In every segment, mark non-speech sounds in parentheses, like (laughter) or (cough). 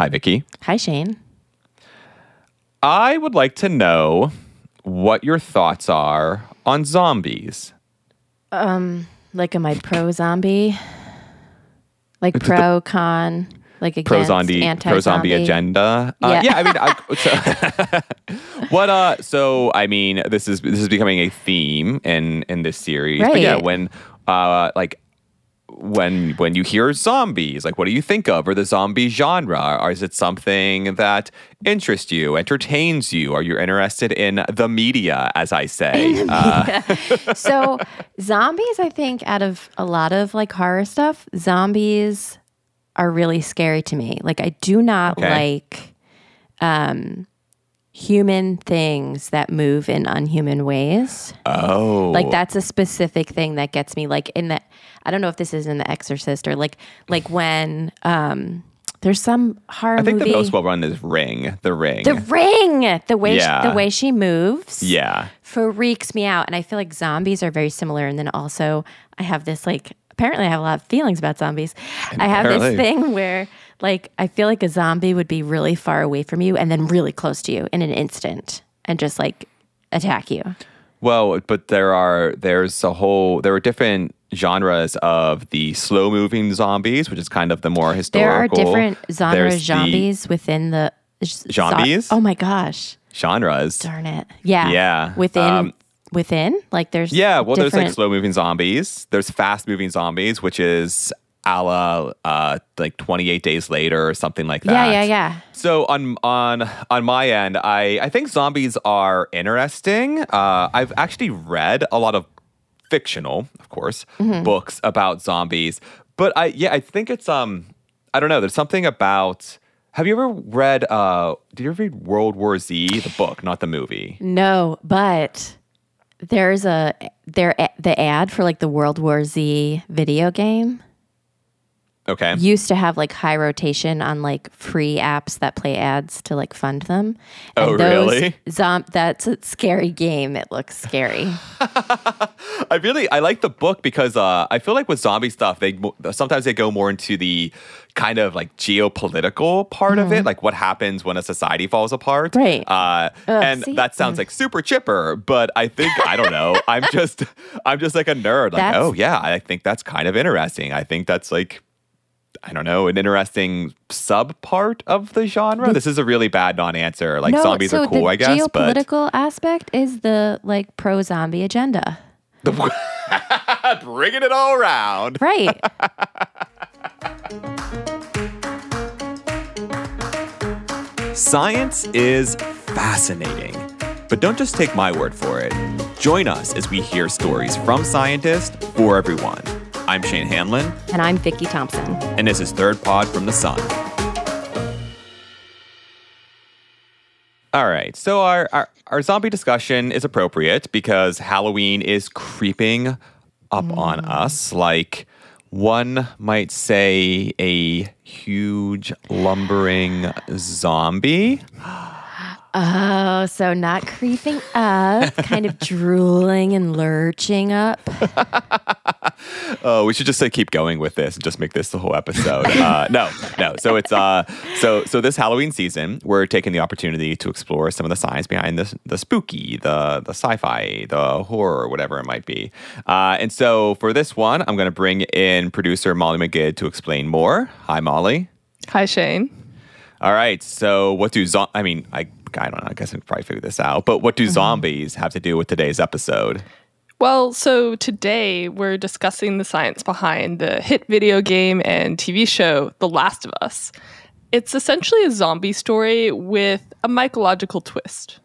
Hi, Vicky. Hi, Shane. I would like to know what your thoughts are on zombies. Um, Like, am I pro zombie? Like pro con? Like Pro zombie, anti pro zombie agenda. Uh, Yeah. yeah, I mean, I, (laughs) so, (laughs) what? Uh, so I mean, this is this is becoming a theme in in this series. But yeah, when uh, like when when you hear zombies, like what do you think of, or the zombie genre? Or is it something that interests you, entertains you? Are you interested in the media, as I say? (laughs) Uh, (laughs) so zombies i think out of a lot of like horror stuff zombies are really scary to me like i do not Okay. like um human things that move in unhuman ways oh, like that's a specific thing that gets me like in the i don't know if this is in the exorcist or like like when um there's some horror I think movie the most well run is Ring. The Ring. the ring the way Yeah. she, the way she moves yeah. freaks me out. And I feel like zombies are very similar. And then also, I have this like, apparently, I have a lot of feelings about zombies. I have Apparently. this thing where, like, I feel like a zombie would be really far away from you and then really close to you in an instant and just like attack you. Well, but there are there's a whole there are different genres of the slow moving zombies, which is kind of the more historical. There are different genre There's the zombies within the. zo- Zombies? oh my gosh. genres. Darn it. Yeah. Yeah. Within. Um, within like there's Yeah, well, there's like slow moving zombies. There's fast moving zombies, which is a la uh, like 28 days later or something like that. yeah yeah yeah So on on on my end, I I think zombies are interesting. Uh, I've actually read a lot of fictional, of course, Mm-hmm. books about zombies, but I yeah I think it's um I don't know. There's something about. Have you ever read? Uh, did you ever read World War Z, the book, not the movie? No, but there's a there the ad for like the World War Z video game Okay. used to have like high rotation on like free apps that play ads to like fund them. Oh, really? Zom- that's a scary game. It looks scary. (laughs) I really I like the book because uh, I feel like with zombie stuff, they sometimes they go more into the kind of like geopolitical part of it, like what happens when a society falls apart. Mm-hmm. Right. Uh, Ugh, and see? that sounds like super chipper, but I think I don't know. I'm (laughs) just I'm just like a nerd. Like, That's- oh yeah, I think that's kind of interesting. I think that's like. I don't know, an interesting sub part of the genre. This is a really bad non-answer. Like no, zombies so are cool, I guess, but geopolitical aspect is the like pro zombie agenda. The, (laughs) bringing it all around. Right. (laughs) Science is fascinating. But don't just take my word for it. Join us as we hear stories from scientists for everyone. I'm Shane Hanlon, and I'm Vicky Thompson. and this is Third Pod from the Sun. All right, so our, our, our zombie discussion is appropriate because Halloween is creeping up mm. on us like one might say a huge lumbering zombie. Oh, so not creeping up, kind of (laughs) drooling and lurching up. (laughs) Oh, we should just say keep going with this and just make this the whole episode. Uh, no, no. So it's uh, so so this Halloween season, we're taking the opportunity to explore some of the science behind the the spooky, the the sci-fi, the horror, whatever it might be. Uh, and so for this one, I'm going to bring in producer Molly Magid to explain more. Hi, Molly. Hi, Shane. All right. So what do zo- I mean? I I don't know. I guess I can probably figure this out. But what do mm-hmm. zombies have to do with today's episode? Well, so today we're discussing the science behind the hit video game and TV show The Last of Us. It's essentially a zombie story with a mycological twist.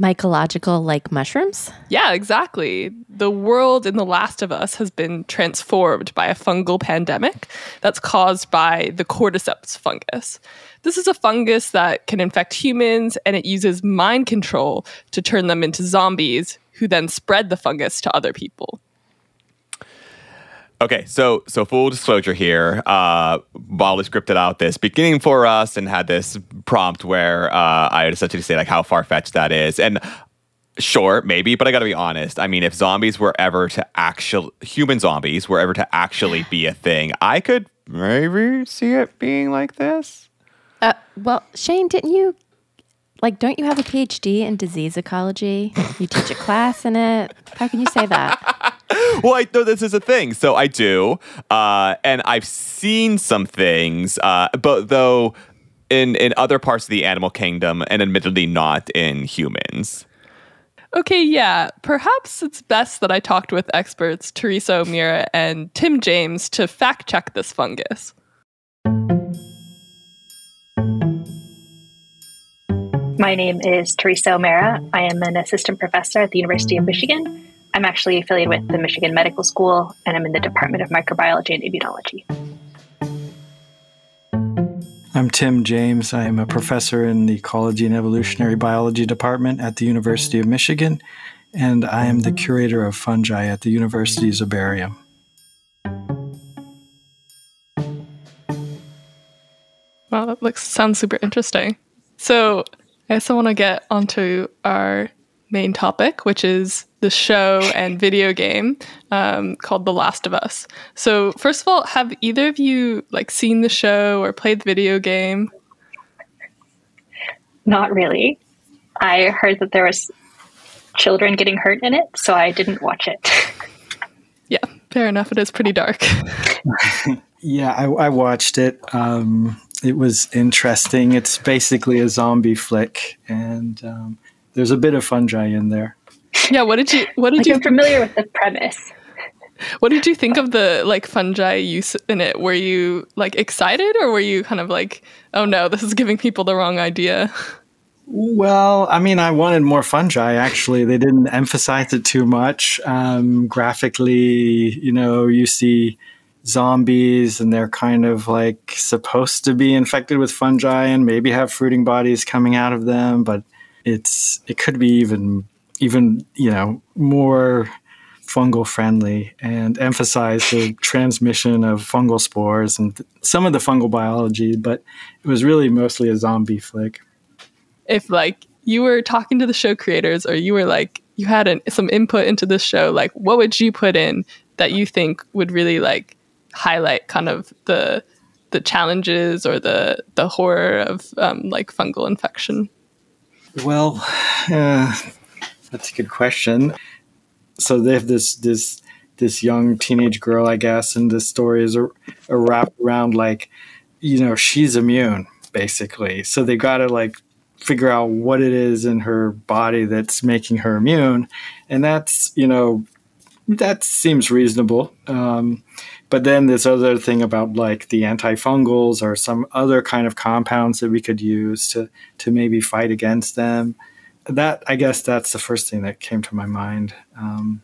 Mycological, like mushrooms? Yeah, exactly. The world in The Last of Us has been transformed by a fungal pandemic that's caused by the cordyceps fungus. This is a fungus that can infect humans and it uses mind control to turn them into zombies who then spread the fungus to other people. Okay, so so full disclosure here, uh, scripted out this beginning for us and had this prompt where uh, I would essentially say like how far fetched that is, and sure, maybe, but I got to be honest. I mean, if zombies were ever to actual human zombies were ever to actually be a thing, I could maybe see it being like this. Uh, well, Shane, didn't you like? Don't you have a PhD in disease ecology? You teach a class in it. How can you say that? (laughs) well, I know this is a thing, so I do, uh, and I've seen some things, uh, but though in in other parts of the animal kingdom, and admittedly not in humans. Okay, yeah. Perhaps it's best that I talked with experts Teresa O'Meara and Tim James to fact check this fungus. My name is Teresa O'Meara. I am an assistant professor at the University of Michigan. I'm actually affiliated with the Michigan Medical School, and I'm in the Department of Microbiology and Immunology. I'm Tim James. I am a professor in the Ecology and Evolutionary Biology Department at the University of Michigan, and I am the curator of fungi at the University's herbarium. Wow, that looks sounds super interesting. So I also want to get onto our main topic, which is the show and video game um, called The Last of Us. So, first of all, have either of you like seen the show or played the video game? Not really. I heard that there was children getting hurt in it, so I didn't watch it. (laughs) yeah, fair enough. It is pretty dark. (laughs) yeah, I, I, watched it. Um, it was interesting. It's basically a zombie flick, and um, there's a bit of fungi in there. Yeah, what did you what did like you I'm familiar with the premise. What did you think of the like fungi use in it? Were you like excited or were you kind of like, "Oh no, this is giving people the wrong idea?" Well, I mean, I wanted more fungi. Actually, they didn't emphasize it too much. Um, graphically, you know, you see zombies and they're kind of like supposed to be infected with fungi and maybe have fruiting bodies coming out of them, but it's it could be even even you know more fungal friendly and emphasize the transmission of fungal spores and some of the fungal biology but it was really mostly a zombie flick. If like you were talking to the show creators or you were like you had an, some input into this show like what would you put in that you think would really like highlight kind of the the challenges or the the horror of um, like fungal infection well, uh, that's a good question. So they have this this this young teenage girl, I guess, and the story is a, a wrapped around like, you know, she's immune basically. So they got to like figure out what it is in her body that's making her immune, and that's you know, that seems reasonable. Um, but then this other thing about like the antifungals or some other kind of compounds that we could use to to maybe fight against them. That I guess that's the first thing that came to my mind. Um,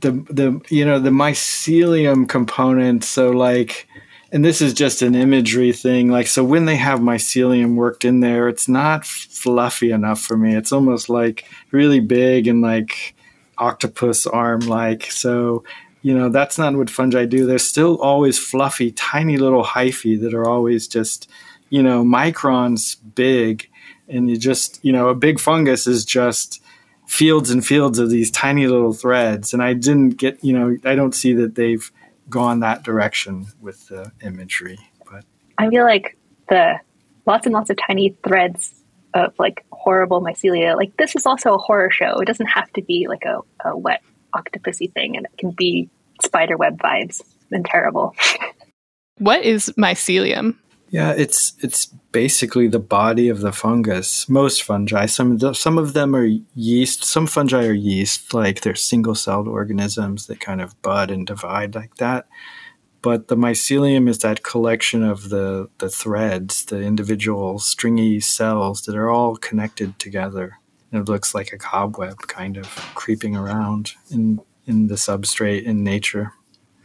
the the you know the mycelium component. So like, and this is just an imagery thing. Like so when they have mycelium worked in there, it's not fluffy enough for me. It's almost like really big and like octopus arm like. So you know that's not what fungi do. They're still always fluffy tiny little hyphae that are always just you know microns big. And you just you know a big fungus is just fields and fields of these tiny little threads. And i didn't get you know i don't see that they've gone that direction with the imagery but. I feel like the lots and lots of tiny threads of like horrible mycelia like this is also a horror show. It doesn't have to be like a, a wet octopusy thing and it can be spiderweb vibes and terrible. (laughs) what is mycelium? Yeah, it's it's basically the body of the fungus. Most fungi, some of the, some of them are yeast. Some fungi are yeast, like they're single-celled organisms that kind of bud and divide like that. But the mycelium is that collection of the the threads, the individual stringy cells that are all connected together. It looks like a cobweb kind of creeping around in in the substrate in nature.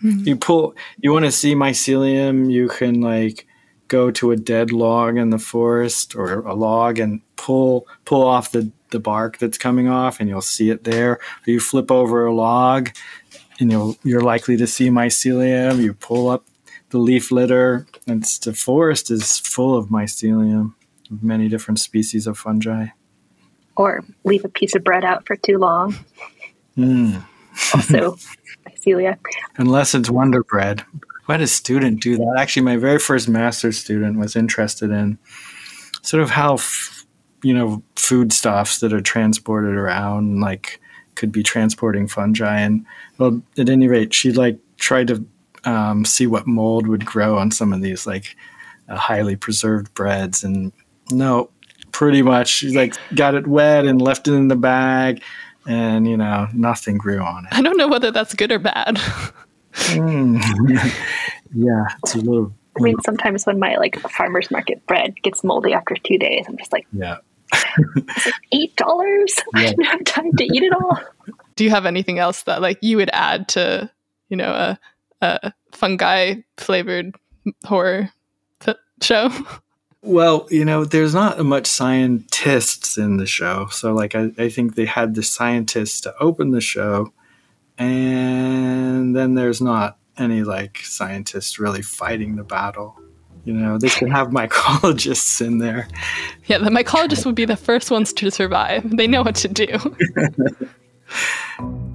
Mm-hmm. You pull you want to see mycelium, you can like go to a dead log in the forest or a log and pull pull off the, the bark that's coming off and you'll see it there. Or you flip over a log and you'll you're likely to see mycelium. You pull up the leaf litter and the forest is full of mycelium of many different species of fungi. Or leave a piece of bread out for too long. Mm. Also, (laughs) mycelia. Unless it's Wonder Bread. Why does student do that? Actually, my very first master's student was interested in sort of how f- you know foodstuffs that are transported around like could be transporting fungi and well at any rate she like tried to um, see what mold would grow on some of these like uh, highly preserved breads and no pretty much she like got it wet and left it in the bag and you know nothing grew on it I don't know whether that's good or bad. (laughs) Mm. (laughs) yeah it's a little I mean, sometimes when my like farmer's market bread gets moldy after two days, I'm just like, yeah eight dollars? (laughs) I don't have time to eat it all. Do you have anything else that like you would add to, you know, a, a fungi flavored horror f- show? Well, you know, there's not much scientists in the show. So, like, I, I think they had the scientists to open the show, and then there's not any, like, scientists really fighting the battle. You know, they could have mycologists (laughs) in there. Yeah, the mycologists would be the first ones to survive. They know what to do. (laughs)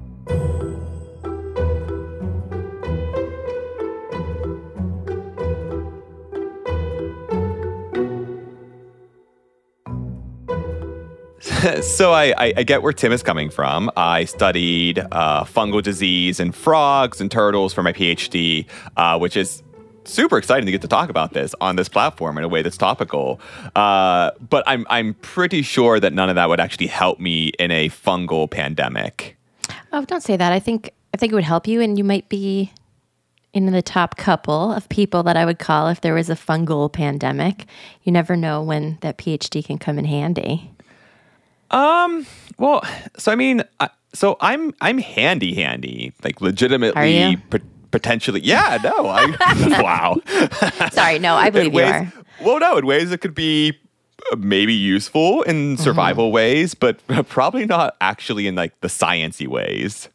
(laughs) so I, I, I get where Tim is coming from. I studied uh, fungal disease in frogs and turtles for my PhD, uh, which is super exciting to get to talk about this on this platform in a way that's topical. Uh, but I'm I'm pretty sure that none of that would actually help me in a fungal pandemic. Oh, don't say that. I think I think it would help you, and you might be in the top couple of people that I would call if there was a fungal pandemic. You never know when that PhD can come in handy. Um. Well, so I mean, I, so I'm I'm handy handy, like Are legitimately, you? pot- potentially. Yeah. No. I. (laughs) wow. Sorry, no, I believe in you are. Well, no, in ways that could be uh, maybe useful in Mm-hmm. survival ways, but (laughs) probably not actually in like the sciency ways.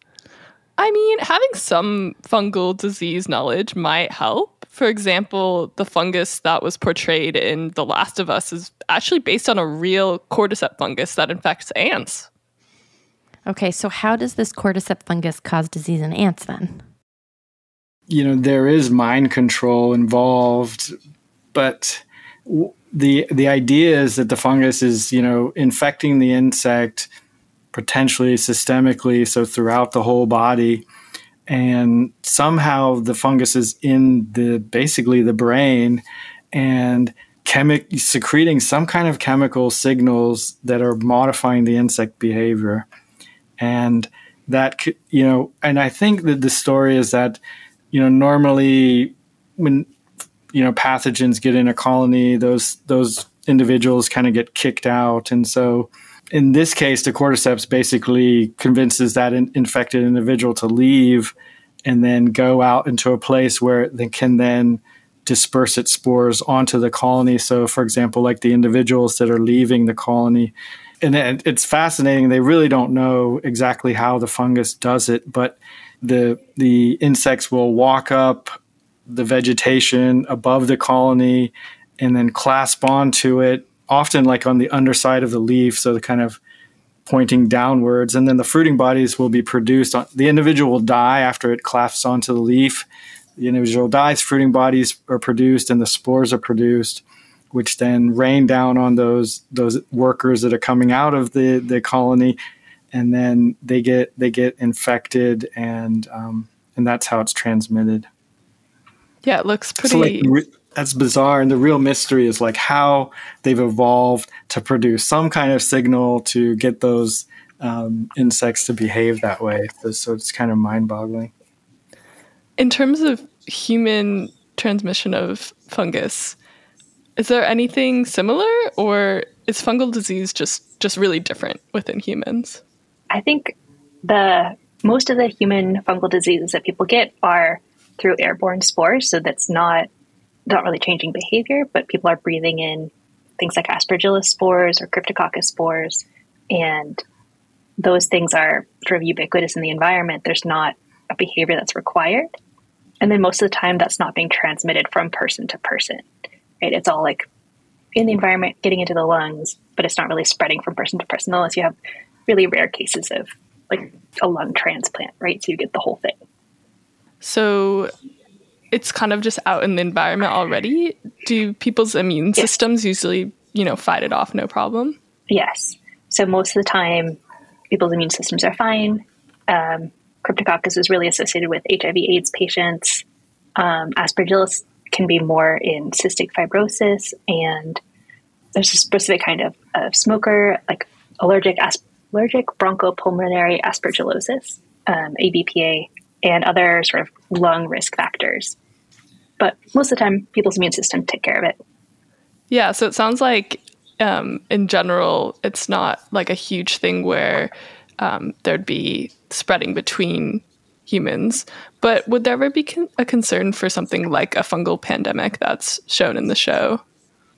I mean, having some fungal disease knowledge might help. For example, the fungus that was portrayed in The Last of Us is actually based on a real cordyceps fungus that infects ants. Okay, so how does this cordyceps fungus cause disease in ants then? you know there is mind control involved but w- the the idea is that the fungus is you know infecting the insect potentially systemically so throughout the whole body and somehow the fungus is in the basically the brain and chemic secreting some kind of chemical signals that are modifying the insect behavior. And that you know and i think that the story is that you know normally when you know pathogens get in a colony those those individuals kind of get kicked out. And so in this case the cordyceps basically convinces that in- infected individual to leave and then go out into a place where they can then disperse its spores onto the colony. So for example like the individuals that are leaving the colony. And it, it's fascinating. They really don't know exactly how the fungus does it but the the insects will walk up the vegetation above the colony and then clasp onto it often like on the underside of the leaf so the kind of pointing downwards and then the fruiting bodies will be produced on, the individual will die after it clasps onto the leaf the individual dies fruiting bodies are produced and the spores are produced which then rain down on those those workers that are coming out of the the colony and then they get they get infected and um, and that's how it's transmitted Yeah, it looks pretty. so like that's bizarre and the real mystery is like how they've evolved to produce some kind of signal to get those um, insects to behave that way so, so it's kind of mind-boggling in terms of human transmission of fungus, is there anything similar, or is fungal disease just just really different within humans? I think the most of the human fungal diseases that people get are through airborne spores, so that's not not really changing behavior, but people are breathing in things like aspergillus spores or cryptococcus spores, and those things are sort of ubiquitous in the environment. There's not a behavior that's required, and then most of the time that's not being transmitted from person to person. Right? It's all like in the environment, getting into the lungs, but it's not really spreading from person to person unless you have really rare cases of like a lung transplant, right? So you get the whole thing. So it's kind of just out in the environment already. Do people's immune systems usually you know, fight it off no problem? Yes. So most of the time, people's immune systems are fine. Um, Cryptococcus is really associated with HIV/AIDS patients. Um, aspergillus can be more in cystic fibrosis, and there's a specific kind of, of smoker, like allergic as- allergic bronchopulmonary aspergillosis, um, ABPA, and other sort of lung risk factors. But most of the time, people's immune system take care of it. Yeah, so it sounds like um, in general, it's not like a huge thing where um, there'd be spreading between humans. But would there ever be con- a concern for something like a fungal pandemic that's shown in the show?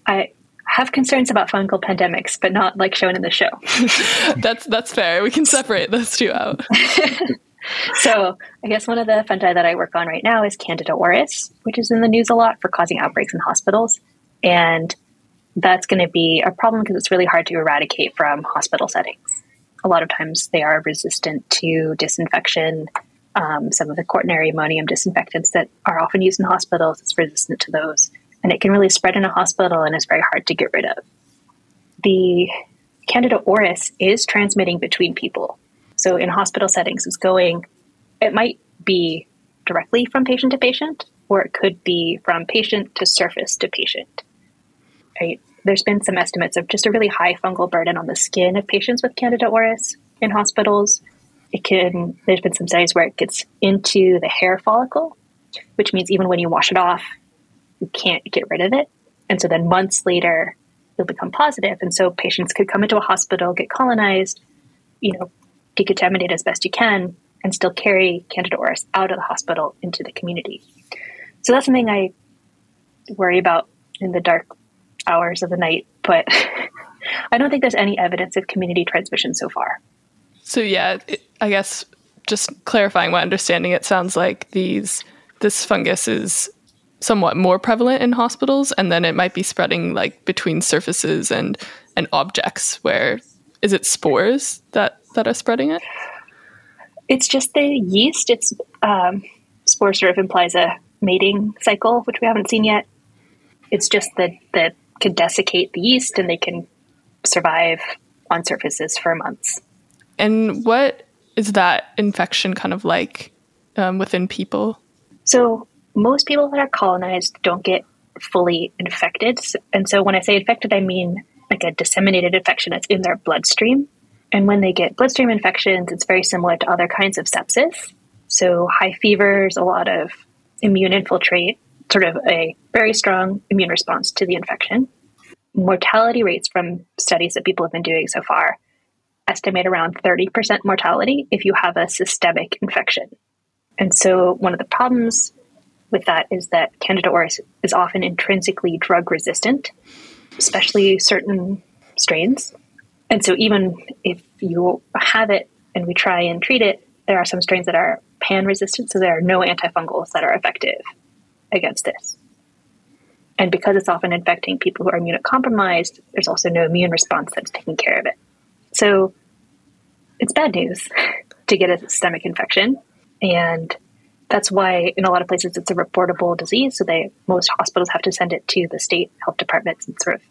I have concerns about fungal pandemics, but not like shown in the show. (laughs) that's that's fair. We can separate those two out. (laughs) so I guess one of the fungi that I work on right now is Candida auris, which is in the news a lot for causing outbreaks in hospitals. And that's going to be a problem because it's really hard to eradicate from hospital settings. A lot of times they are resistant to disinfection. Um, some of the quaternary ammonium disinfectants that are often used in hospitals is resistant to those. And it can really spread in a hospital and is very hard to get rid of. The Candida auris is transmitting between people. So in hospital settings, it's going, it might be directly from patient to patient, or it could be from patient to surface to patient. Right? There's been some estimates of just a really high fungal burden on the skin of patients with Candida auris in hospitals. It can, there's been some studies where it gets into the hair follicle, which means even when you wash it off, you can't get rid of it. And so then months later, you'll become positive. And so patients could come into a hospital, get colonized, you know, decontaminate as best you can, and still carry Candida auris out of the hospital into the community. So that's something I worry about in the dark hours of the night, but (laughs) I don't think there's any evidence of community transmission so far. So yeah, it, I guess just clarifying my understanding, it sounds like these this fungus is somewhat more prevalent in hospitals, and then it might be spreading like between surfaces and and objects. Where is it spores that that are spreading it? It's just the yeast. It's um, spore sort of implies a mating cycle, which we haven't seen yet. It's just that that can desiccate the yeast and they can survive on surfaces for months. And what is that infection kind of like um, within people? So most people that are colonized don't get fully infected. And so when I say infected, I mean like a disseminated infection that's in their bloodstream. And when they get bloodstream infections, it's very similar to other kinds of sepsis. So high fevers, a lot of immune infiltrate, sort of a very strong immune response to the infection. Mortality rates from studies that people have been doing so far estimate around 30% mortality if you have a systemic infection. And so one of the problems with that is that Candida auris is often intrinsically drug resistant, especially certain strains. And so even if you have it and we try and treat it, there are some strains that are pan resistant, so there are no antifungals that are effective against this. And because it's often infecting people who are immunocompromised, there's also no immune response that's taking care of it. So it's bad news (laughs) to get a systemic infection. And that's why in a lot of places it's a reportable disease. So they most hospitals have to send it to the state health departments and sort of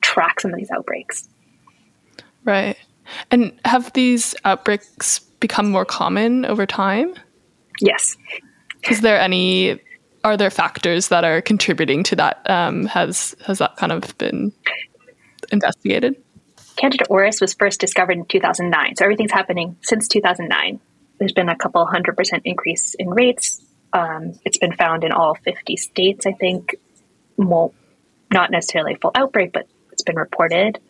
track some of these outbreaks. Right. And have these outbreaks become more common over time? Yes. Is there any are there factors that are contributing to that? Um, has has that kind of been investigated? Candida auris was first discovered in 2009, so everything's happening since 2009. There's been a couple hundred percent increase in rates. Um, it's been found in all 50 states, I think. Well, not necessarily a full outbreak, but it's been reported.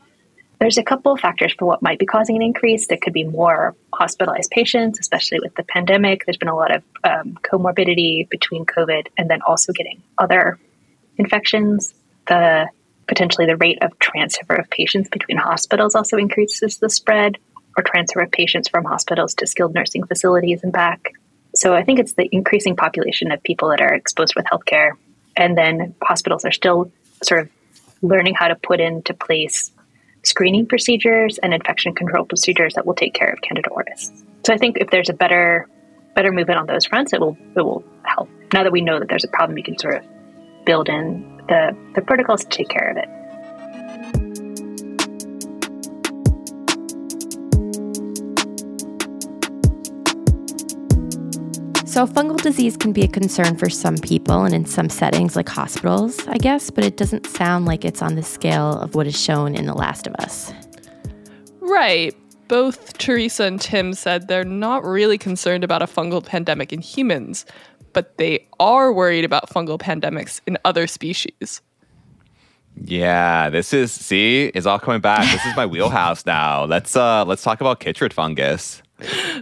There's a couple of factors for what might be causing an increase. There could be more hospitalized patients, especially with the pandemic. There's been a lot of um, comorbidity between COVID and then also getting other infections. The potentially the rate of transfer of patients between hospitals also increases the spread, or transfer of patients from hospitals to skilled nursing facilities and back. So I think it's the increasing population of people that are exposed with healthcare, and then hospitals are still sort of learning how to put into place screening procedures and infection control procedures that will take care of Candida auris. So I think if there's a better better movement on those fronts, it will it will help. Now that we know that there's a problem, you can sort of build in the the protocols to take care of it. So, fungal disease can be a concern for some people and in some settings, like hospitals, I guess, but it doesn't sound like it's on the scale of what is shown in The Last of Us. Right. Both Teresa and Tim said they're not really concerned about a fungal pandemic in humans, but they are worried about fungal pandemics in other species. Yeah, this is see, it's all coming back. This is my (laughs) wheelhouse now. Let's uh let's talk about chytrid fungus.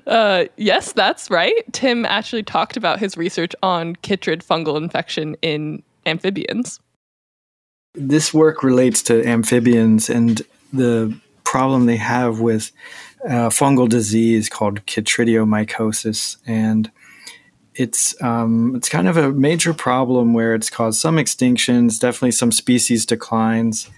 Uh, yes, that's right. Tim actually talked about his research on chytrid fungal infection in amphibians. This work relates to amphibians and the problem they have with uh, fungal disease called chytridiomycosis, and it's um, it's kind of a major problem where it's caused some extinctions, definitely some species declines,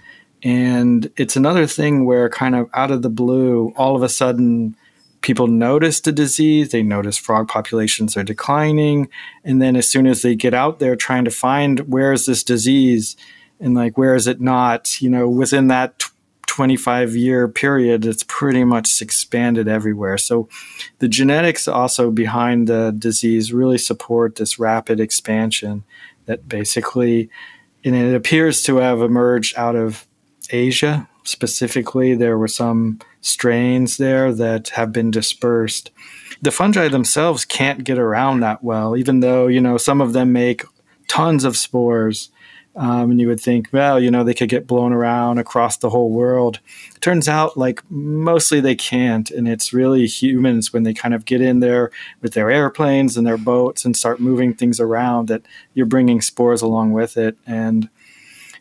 and it's another thing where kind of out of the blue, all of a sudden people notice the disease, they notice frog populations are declining, and then as soon as they get out there trying to find where is this disease and like where is it not, you know, within that t- 25 year period, it's pretty much expanded everywhere. So the genetics also behind the disease really support this rapid expansion that basically, and it appears to have emerged out of Asia specifically. There were some strains there that have been dispersed. The fungi themselves can't get around that well, even though, you know, some of them make tons of spores. Um, and you would think, well, you know, they could get blown around across the whole world. Turns out, like, mostly they can't. And it's really humans when they kind of get in there with their airplanes and their boats and start moving things around that you're bringing spores along with it. And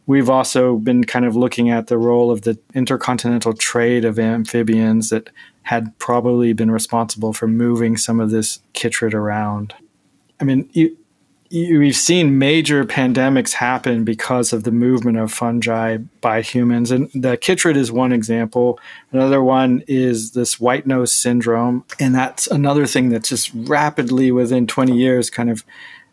we've also been kind of looking at the role of the intercontinental trade of amphibians that had probably been responsible for moving some of this chytrid around. I mean, you, you, we've seen major pandemics happen because of the movement of fungi by humans, and the chytrid is one example. Another one is this white nose syndrome, and that's another thing that's just rapidly within 20 years kind of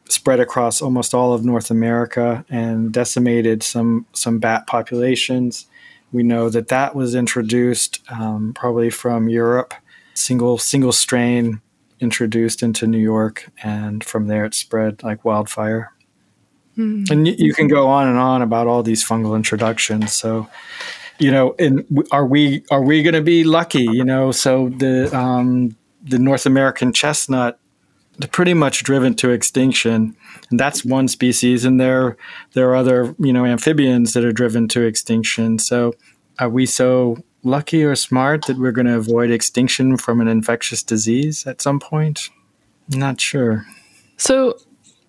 spread across almost all of North America and decimated some some bat populations. We know that that was introduced um, probably from Europe, single single strain introduced into New York, and from there it spread like wildfire. Hmm. And y- you can go on and on about all these fungal introductions. So, you know, and are we are we going to be lucky? You know, so the um, the North American chestnut pretty much driven to extinction, and that's one species. And there there are other you know amphibians that are driven to extinction. So are we so lucky or smart that we're going to avoid extinction from an infectious disease at some point? Not sure. So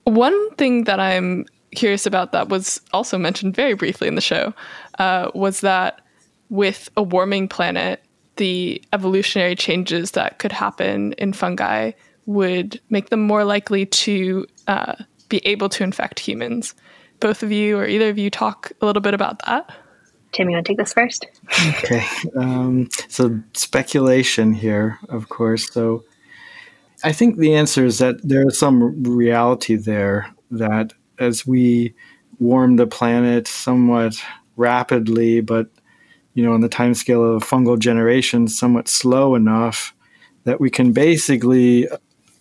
one thing that I'm curious about that was also mentioned very briefly in the show uh, was that with a warming planet, the evolutionary changes that could happen in fungi would make them more likely to uh, be able to infect humans. Both of you or either of you talk a little bit about that. Tim, you want to take this first? Okay. Um, so, speculation here, of course. So, I think the answer is that there is some reality there that as we warm the planet somewhat rapidly, but you know, on the time scale of fungal generation, somewhat slow enough that we can basically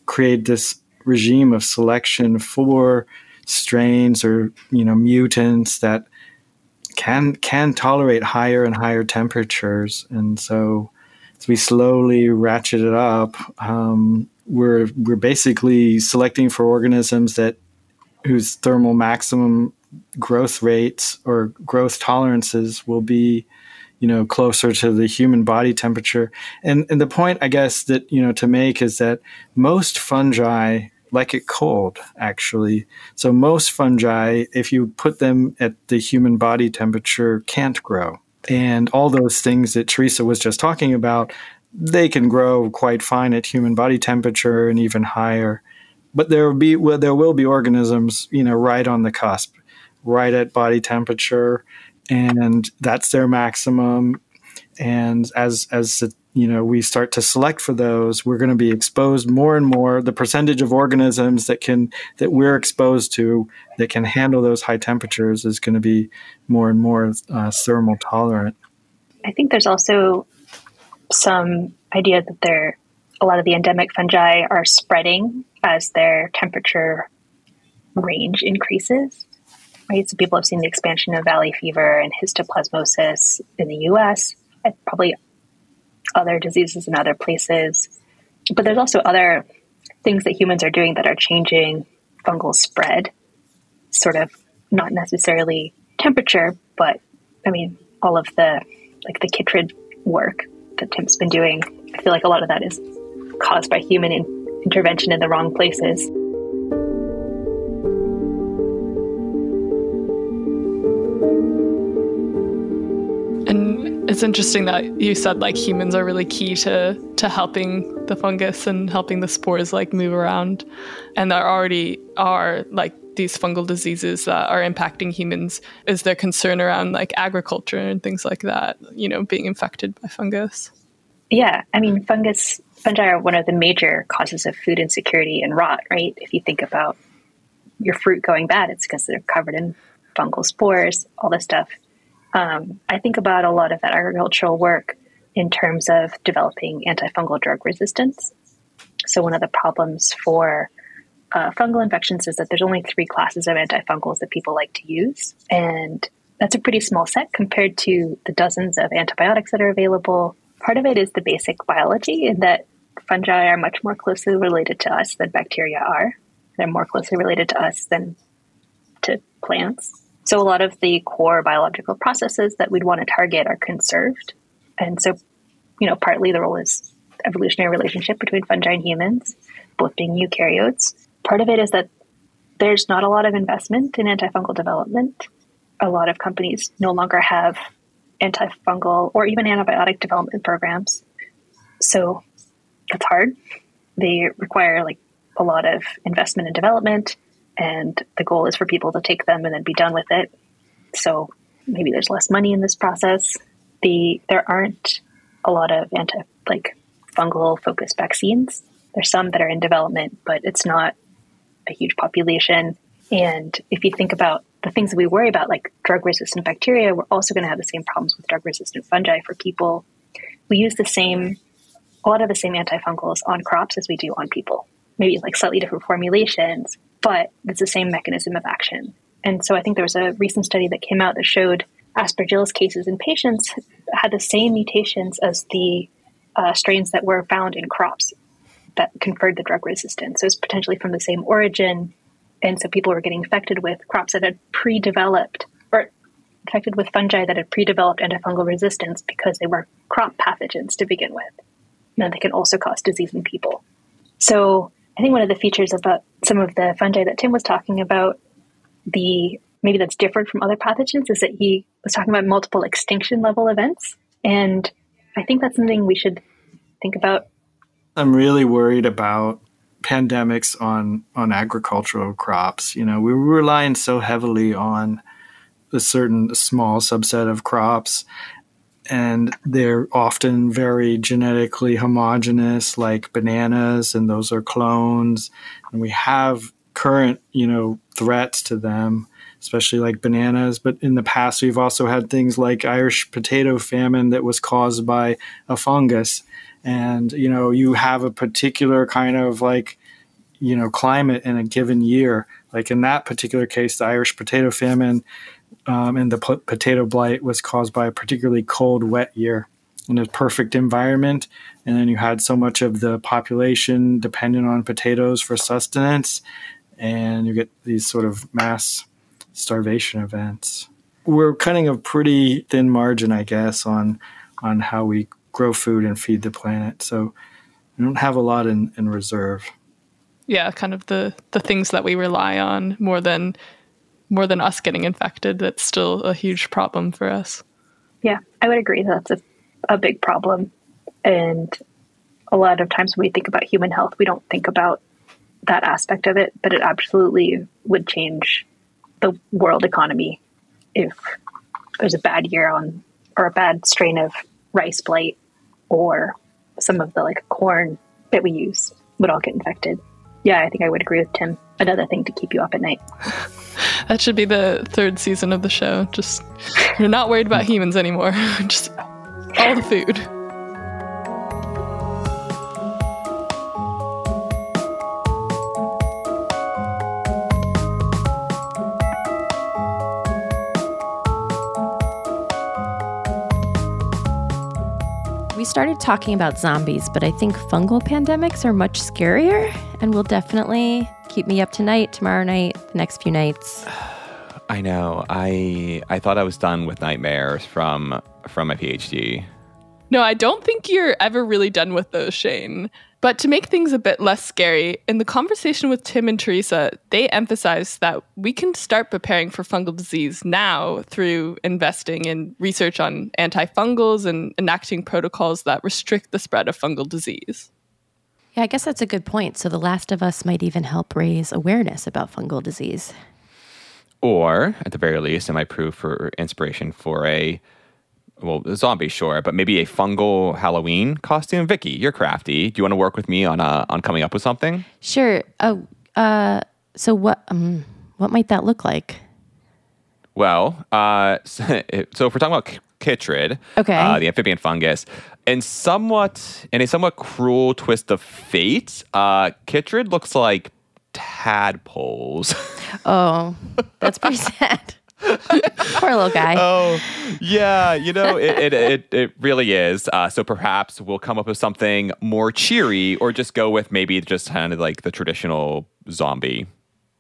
create this regime of selection for strains or you know mutants that can can tolerate higher and higher temperatures. And so as we slowly ratchet it up. Um, we're we're basically selecting for organisms that whose thermal maximum growth rates or growth tolerances will be you know closer to the human body temperature. And and the point i guess that you know to make is that most fungi like it cold actually. So most fungi if you put them at the human body temperature can't grow. And all those things that teresa was just talking about they can grow quite fine at human body temperature and even higher. But there will be well, there will be organisms you know right on the cusp right at body temperature and that's their maximum. And as as you know, we start to select for those, we're going to be exposed more and more. The percentage of organisms that can that we're exposed to that can handle those high temperatures is going to be more and more uh, thermal tolerant. I think there's also some idea that there a lot of the endemic fungi are spreading as their temperature range increases. Right, so people have seen the expansion of valley fever and histoplasmosis in the U.S. and probably other diseases in other places. But there's also other things that humans are doing that are changing fungal spread, sort of not necessarily temperature, but I mean, all of the like the chytrid work that Tim's been doing. I feel like a lot of that is caused by human in- intervention in the wrong places. It's interesting that you said like humans are really key to to helping the fungus and helping the spores like move around. And there already are like these fungal diseases that are impacting humans. Is there concern around like agriculture and things like that, you know, being infected by fungus? Yeah, I mean, fungus fungi are one of the major causes of food insecurity and rot, right? If you think about your fruit going bad, it's because they're covered in fungal spores, all this stuff. Um, I think about a lot of that agricultural work in terms of developing antifungal drug resistance. So, one of the problems for uh, fungal infections is that there's only three classes of antifungals that people like to use. And that's a pretty small set compared to the dozens of antibiotics that are available. Part of it is the basic biology, in that fungi are much more closely related to us than bacteria are. They're more closely related to us than to plants. So a lot of the core biological processes that we'd want to target are conserved. And so, you know, partly the role is evolutionary relationship between fungi and humans, both being eukaryotes. Part of it is that there's not a lot of investment in antifungal development. A lot of companies no longer have antifungal or even antibiotic development programs. So that's hard. They require like a lot of investment and development and the goal is for people to take them and then be done with it. So maybe there's less money in this process. The there aren't a lot of anti like fungal focused vaccines. There's some that are in development, but it's not a huge population. And if you think about the things that we worry about, like drug resistant bacteria, we're also going to have the same problems with drug resistant fungi for people. We use the same, a lot of the same antifungals on crops as we do on people. Maybe like slightly different formulations, but it's the same mechanism of action. And so I think there was a recent study that came out that showed aspergillus cases in patients had the same mutations as the uh, strains that were found in crops that conferred the drug resistance. So it's potentially from the same origin. And so people were getting infected with crops that had pre developed or infected with fungi that had pre developed antifungal resistance because they were crop pathogens to begin with. And they can also cause disease in people. So I think one of the features about some of the fungi that Tim was talking about, the maybe that's different from other pathogens, is that he was talking about multiple extinction level events. And I think that's something we should think about. I'm really worried about pandemics on on agricultural crops. You know, we're relying so heavily on a certain small subset of crops and they're often very genetically homogenous, like bananas, and those are clones. And we have current, you know, threats to them, especially like bananas. But in the past, we've also had things like Irish potato famine that was caused by a fungus. And, you know, you have a particular kind of like, you know, climate in a given year. Like in that particular case, the Irish potato famine um, and the potato blight was caused by a particularly cold, wet year in a perfect environment. And then you had so much of the population dependent on potatoes for sustenance, and you get these sort of mass starvation events. We're cutting a pretty thin margin, I guess, on on how we grow food and feed the planet. So we don't have a lot in, in reserve. Yeah, kind of the the things that we rely on more than more than us getting infected, that's still a huge problem for us. Yeah, I would agree that's a, a big problem. And a lot of times when we think about human health, we don't think about that aspect of it, but it absolutely would change the world economy if there's a bad year on or a bad strain of rice blight or some of the like corn that we use would all get infected. Yeah, I think I would agree with Tim. Another thing to keep you up at night. (laughs) That should be the third season of the show. Just you're not worried about (laughs) humans anymore. (laughs) Just all the food. Started talking about zombies, but I think fungal pandemics are much scarier and will definitely keep me up tonight, tomorrow night, the next few nights. (sighs) I know. I I thought I was done with nightmares from from my PhD. No, I don't think you're ever really done with those, Shane. But to make things a bit less scary, in the conversation with Tim and Teresa, they emphasized that we can start preparing for fungal disease now through investing in research on antifungals and enacting protocols that restrict the spread of fungal disease. Yeah, I guess that's a good point. So The Last of Us might even help raise awareness about fungal disease. Or at the very least, it might prove for inspiration for a well, a zombie, sure, but maybe a fungal Halloween costume. Vicky, you're crafty. Do you want to work with me on uh, on coming up with something? Sure. Oh, uh, so what? Um, what might that look like? Well, uh, (laughs) so, so if we're talking about chytrid, Okay. uh, the amphibian fungus, and somewhat in a somewhat cruel twist of fate, uh, chytrid looks like tadpoles. (laughs) Oh, that's pretty (laughs) sad. (laughs) Poor little guy. Oh, yeah, you know, it, it, it, it really is. Uh, so perhaps we'll come up with something more cheery or just go with maybe just kind of like the traditional zombie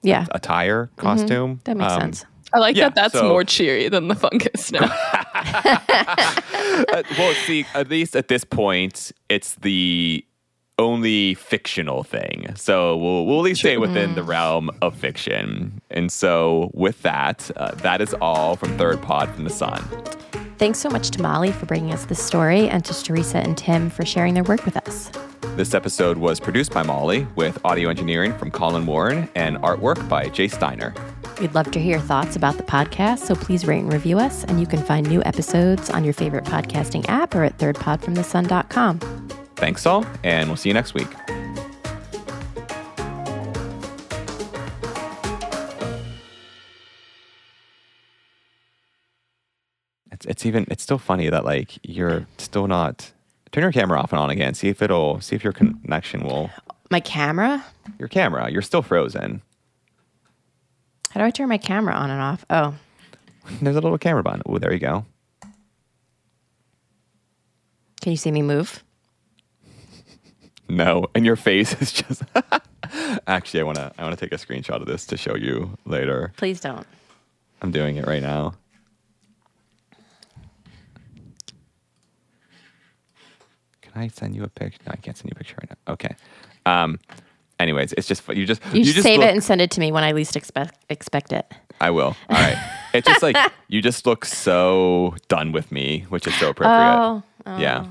yeah, attire costume. that makes Um, sense. I like Yeah, that that's so- more cheery than the fungus now. (laughs) uh, well, see, at least at this point, it's the only fictional thing. So we'll, we'll at least stay within the realm of fiction. And so with that, uh, that is all from Third Pod from the Sun. Thanks so much to Molly for bringing us this story and to Teresa and Tim for sharing their work with us. This episode was produced by Molly with audio engineering from Collin Warren and artwork by Jace Steiner. We'd love to hear your thoughts about the podcast, so please rate and review us. And you can find new episodes on your favorite podcasting app or at thirdpodfromthesun.com. Thanks all, and we'll see you next week. It's, it's even it's still funny that like you're still not turn your camera off and on again. See if it'll see if your connection will My camera? your camera. You're still frozen. How do I turn my camera on and off? Oh, (laughs) There's a little camera button. Oh, there you go. can you see me move? No, and your face is just. (laughs) Actually, I wanna I wanna take a screenshot of this to show you later. Please don't. I'm doing it right now. Can I send you a picture? No, I can't send you a picture right now. Okay. Um. Anyways, it's just you just You, just save look- it and send it to me when I least expect expect it. I will. All right. it's just like (laughs) you just look so done with me, which is so appropriate. Oh, oh. Yeah.